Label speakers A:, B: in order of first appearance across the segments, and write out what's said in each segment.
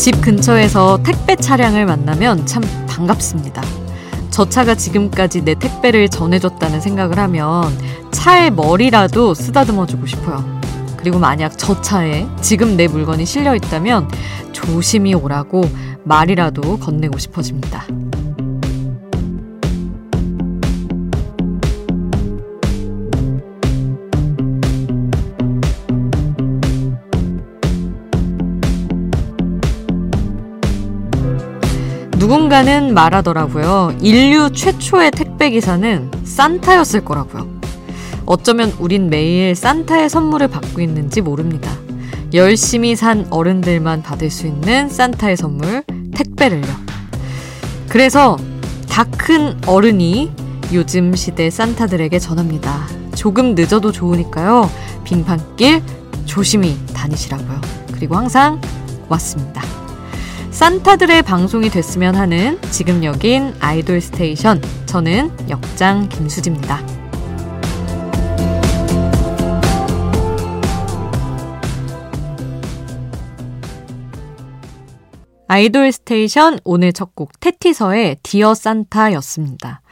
A: 집 근처에서 택배 차량을 만나면 참 반갑습니다. 저 차가 지금까지 내 택배를 전해줬다는 생각을 하면 차의 머리라도 쓰다듬어주고 싶어요. 그리고 만약 저 차에 지금 내 물건이 실려 있다면 조심히 오라고 말이라도 건네고 싶어집니다. 누군가는 말하더라고요. 인류 최초의 택배기사는 산타였을 거라고요. 어쩌면 우린 매일 산타의 선물을 받고 있는지 모릅니다. 열심히 산 어른들만 받을 수 있는 산타의 선물, 택배를요. 그래서 다 큰 어른이 요즘 시대 산타들에게 전합니다. 조금 늦어도 좋으니까요. 빙판길 조심히 다니시라고요. 그리고 항상 고맙습니다. 산타들의 방송이 됐으면 하는 지금 여긴 아이돌 스테이션. 저는 역장 김수지입니다. 아이돌 스테이션 오늘 첫 곡 태티서의 Dear Santa였습니다.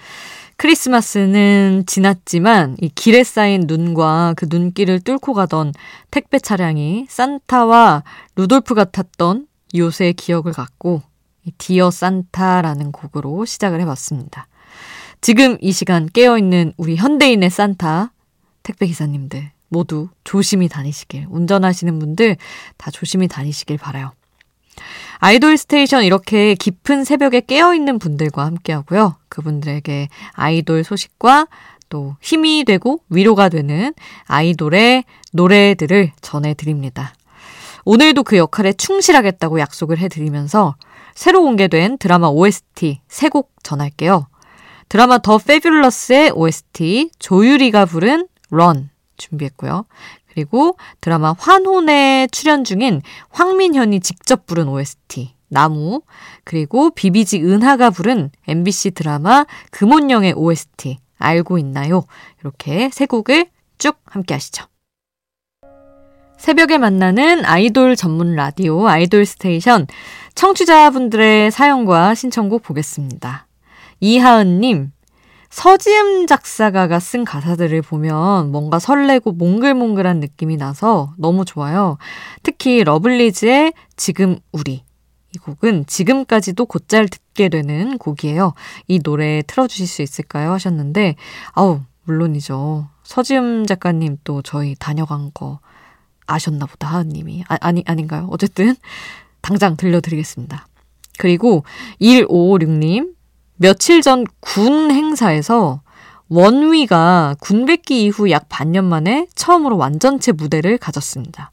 A: 크리스마스는 지났지만 이 길에 쌓인 눈과 그 눈길을 뚫고 가던 택배 차량이 산타와 루돌프 같았던 요새 기억을 갖고 Dear Santa라는 곡으로 시작을 해봤습니다. 지금 이 시간 깨어있는 우리 현대인의 산타 택배 기사님들 모두 조심히 다니시길 운전하시는 분들 다 조심히 다니시길 바라요. 아이돌 스테이션 이렇게 깊은 새벽에 깨어있는 분들과 함께하고요. 그분들에게 아이돌 소식과 또 힘이 되고 위로가 되는 아이돌의 노래들을 전해드립니다. 오늘도 그 역할에 충실하겠다고 약속을 해드리면서 새로 공개된 드라마 OST 세 곡 전할게요. 드라마 더 페뷸러스의 OST 조유리가 부른 런 준비했고요. 그리고 드라마 환혼에 출연 중인 황민현이 직접 부른 OST 나무 그리고 비비지 은하가 부른 MBC 드라마 금혼령의 OST 알고 있나요? 이렇게 세 곡을 쭉 함께 하시죠. 새벽에 만나는 아이돌 전문 라디오 아이돌 스테이션 청취자분들의 사연과 신청곡 보겠습니다. 이하은님, 서지음 작사가가 쓴 가사들을 보면 뭔가 설레고 몽글몽글한 느낌이 나서 너무 좋아요. 특히 러블리즈의 지금 우리. 이 곡은 지금까지도 곧잘 듣게 되는 곡이에요. 이 노래 틀어주실 수 있을까요? 하셨는데, 아우, 물론이죠. 서지음 작가님 또 저희 다녀간 거 아셨나 보다, 하은님이. 아, 아니, 아닌가요? 어쨌든, 당장 들려드리겠습니다. 그리고 1556님, 며칠 전 군 행사에서 원위가 군백기 이후 약 반년 만에 처음으로 완전체 무대를 가졌습니다.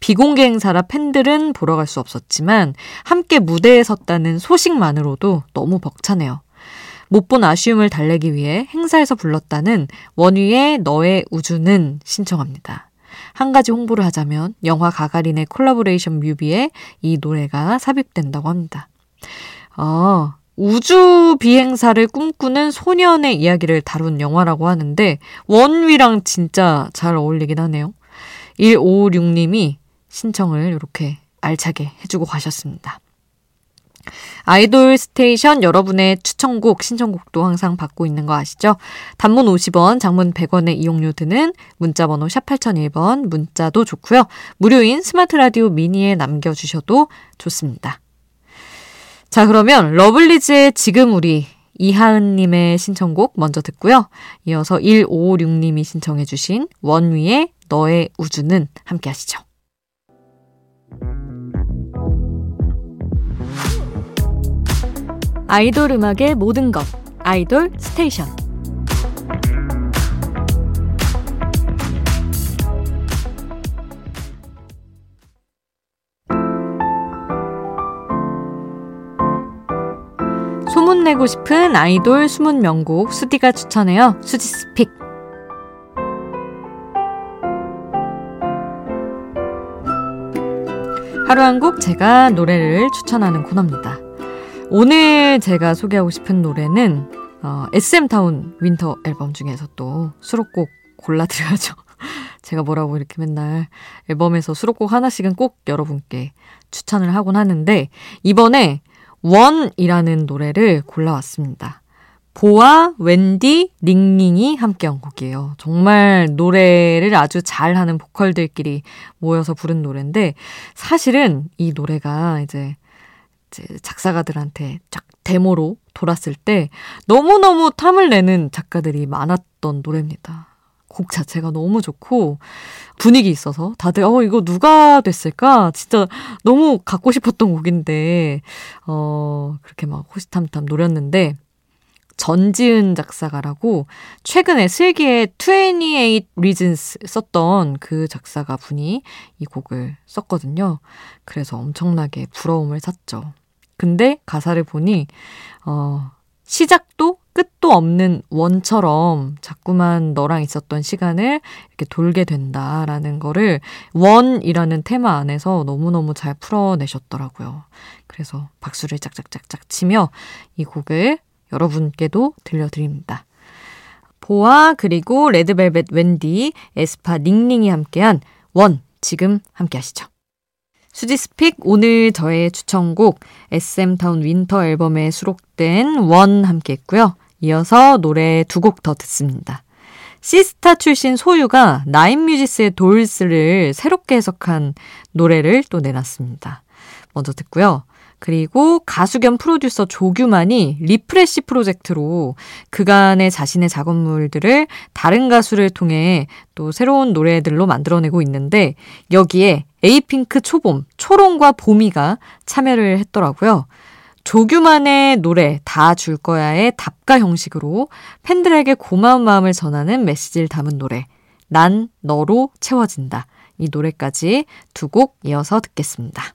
A: 비공개 행사라 팬들은 보러 갈 수 없었지만 함께 무대에 섰다는 소식만으로도 너무 벅차네요. 못 본 아쉬움을 달래기 위해 행사에서 불렀다는 원위의 너의 우주는 신청합니다. 한 가지 홍보를 하자면 영화 가가린의 콜라보레이션 뮤비에 이 노래가 삽입된다고 합니다. 어, 우주 비행사를 꿈꾸는 소년의 이야기를 다룬 영화라고 하는데 원위랑 진짜 잘 어울리긴 하네요. 1556님이 신청을 이렇게 알차게 해주고 가셨습니다. 아이돌 스테이션 여러분의 추천곡, 신청곡도 항상 받고 있는 거 아시죠? 단문 50원, 장문 100원의 이용료 드는 문자번호 샵 8001번 문자도 좋고요. 무료인 스마트 라디오 미니에 남겨주셔도 좋습니다. 자, 그러면 러블리즈의 지금 우리 이하은님의 신청곡 먼저 듣고요. 이어서 1556님이 신청해주신 원위의 너의 우주는 함께 하시죠. 아이돌 음악의 모든 것 아이돌 스테이션 소문내고 싶은 아이돌 숨은 명곡 수디가 추천해요. 수지's pick 하루 한 곡 제가 노래를 추천하는 코너입니다. 오늘 제가 소개하고 싶은 노래는 어, SM타운 Winter 앨범 중에서 또 수록곡 골라드려야죠. 제가 뭐라고 이렇게 맨날 앨범에서 수록곡 하나씩은 꼭 여러분께 추천을 하곤 하는데 이번에 원이라는 노래를 골라왔습니다. 보아, 웬디, 링링이 함께한 곡이에요. 정말 노래를 아주 잘하는 보컬들끼리 모여서 부른 노래인데 사실은 이 노래가 이제 작사가들한테 쫙 데모로 돌았을 때 너무너무 탐을 내는 작가들이 많았던 노래입니다. 곡 자체가 너무 좋고 분위기 있어서 다들 어 이거 누가 됐을까 진짜 너무 갖고 싶었던 곡인데 어 그렇게 막 호시탐탐 노렸는데 전지은 작사가라고 최근에 슬기의 28 Reasons 썼던 그 작사가 분이 이 곡을 썼거든요. 그래서 엄청나게 부러움을 샀죠. 근데 가사를 보니, 어, 시작도 끝도 없는 원처럼 자꾸만 너랑 있었던 시간을 이렇게 돌게 된다라는 거를 원이라는 테마 안에서 너무너무 잘 풀어내셨더라고요. 그래서 박수를 짝짝짝짝 치며 이 곡을 여러분께도 들려드립니다. 보아 그리고 레드벨벳 웬디, 에스파 닝닝이 함께한 원 지금 함께 하시죠. 수지's pick 오늘 저의 추천곡 SM타운 Winter 앨범에 수록된 원 함께 했고요. 이어서 노래 두 곡 더 듣습니다. 시스타 출신 소유가 나인뮤지스의 Dolls를 새롭게 해석한 노래를 또 내놨습니다. 먼저 듣고요. 그리고 가수 겸 프로듀서 조규만이 Refresh 프로젝트로 그간의 자신의 작업물들을 다른 가수를 통해 또 새로운 노래들로 만들어내고 있는데 여기에 에이핑크 초봄, 초롱과 봄이가 참여를 했더라고요. 조규만의 노래 다 줄 거야의 답가 형식으로 팬들에게 고마운 마음을 전하는 메시지를 담은 노래 난 너로 채워진다. 이 노래까지 두 곡 이어서 듣겠습니다.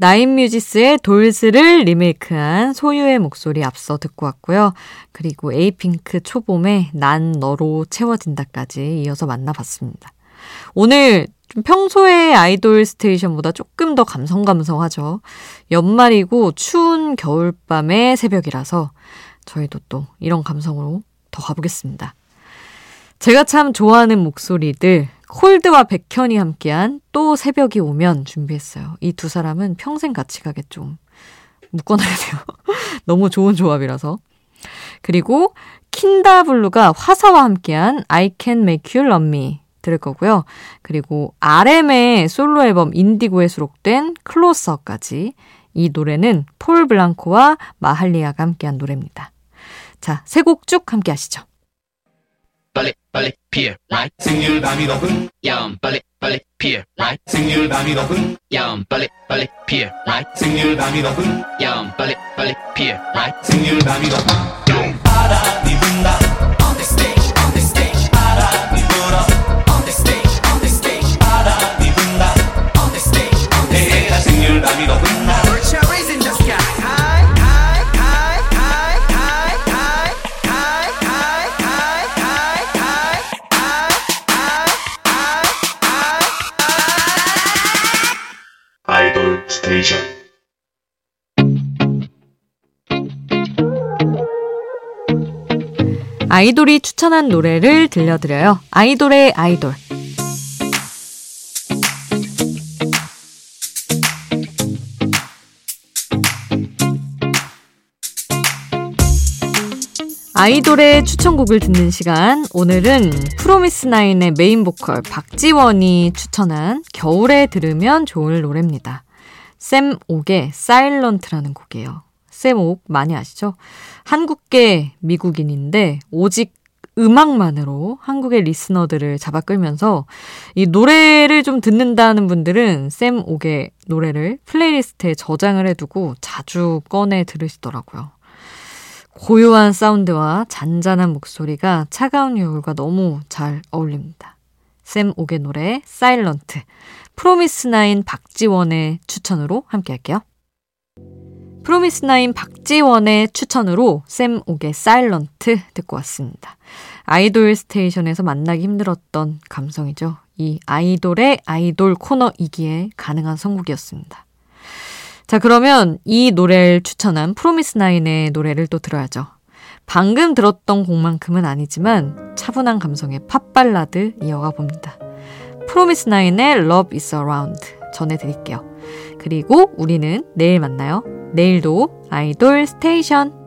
A: 나인뮤지스의 돌스를 리메이크한 소유의 목소리 앞서 듣고 왔고요. 그리고 에이핑크 초봄의 난 너로 채워진다까지 이어서 만나봤습니다. 오늘 좀 평소의 아이돌 스테이션보다 조금 더 감성감성하죠. 연말이고 추운 겨울밤의 새벽이라서 저희도 또 이런 감성으로 더 가보겠습니다. 제가 참 좋아하는 목소리들 콜드와 백현이 함께한 또 새벽이 오면 준비했어요. 이 두 사람은 평생 같이 가게 좀 묶어놔야 돼요. 너무 좋은 조합이라서. 그리고 킨다블루가 화사와 함께한 I Can Make You Love Me 들을 거고요. 그리고 RM의 솔로 앨범 인디고에 수록된 클로서까지 이 노래는 폴 블랑코와 마할리아가 함께한 노래입니다. 자, 세 곡 쭉 함께 하시죠. 빨리 빨리 피어 라이 생률 밤이 높은 야음 빨리 빨리 피어 라이 생률 밤이 높은 야음 빨리 빨리 피어 라이 생률 밤이 높은 야음 빨리 빨리 피어 라이 생률 밤이 높은 바람이 분다 아이돌이 추천한 노래를 들려드려요. 아이돌의 아이돌. 아이돌의 추천곡을 듣는 시간. 오늘은 프로미스나인의 메인 보컬 박지원이 추천한 겨울에 들으면 좋을 노래입니다. 샘 옥의 사일런트라는 곡이에요. 샘옥 많이 아시죠? 한국계 미국인인데 오직 음악만으로 한국의 리스너들을 잡아 끌면서 이 노래를 좀 듣는다는 분들은 샘 옥의 노래를 플레이리스트에 저장을 해두고 자주 꺼내 들으시더라고요. 고요한 사운드와 잔잔한 목소리가 차가운 겨울과 너무 잘 어울립니다. 샘 옥의 노래 Silent 프로미스 나인 박지원의 추천으로 함께 할게요. 프로미스나인 박지원의 추천으로 샘 옥의 Silent 듣고 왔습니다. 아이돌 스테이션에서 만나기 힘들었던 감성이죠. 이 아이돌의 아이돌 코너이기에 가능한 선곡이었습니다. 자, 그러면 이 노래를 추천한 프로미스나인의 노래를 또 들어야죠. 방금 들었던 곡만큼은 아니지만 차분한 감성의 팝발라드 이어가 봅니다. 프로미스나인의 Love is Around 전해드릴게요. 그리고 우리는 내일 만나요. 내일도 아이돌 스테이션.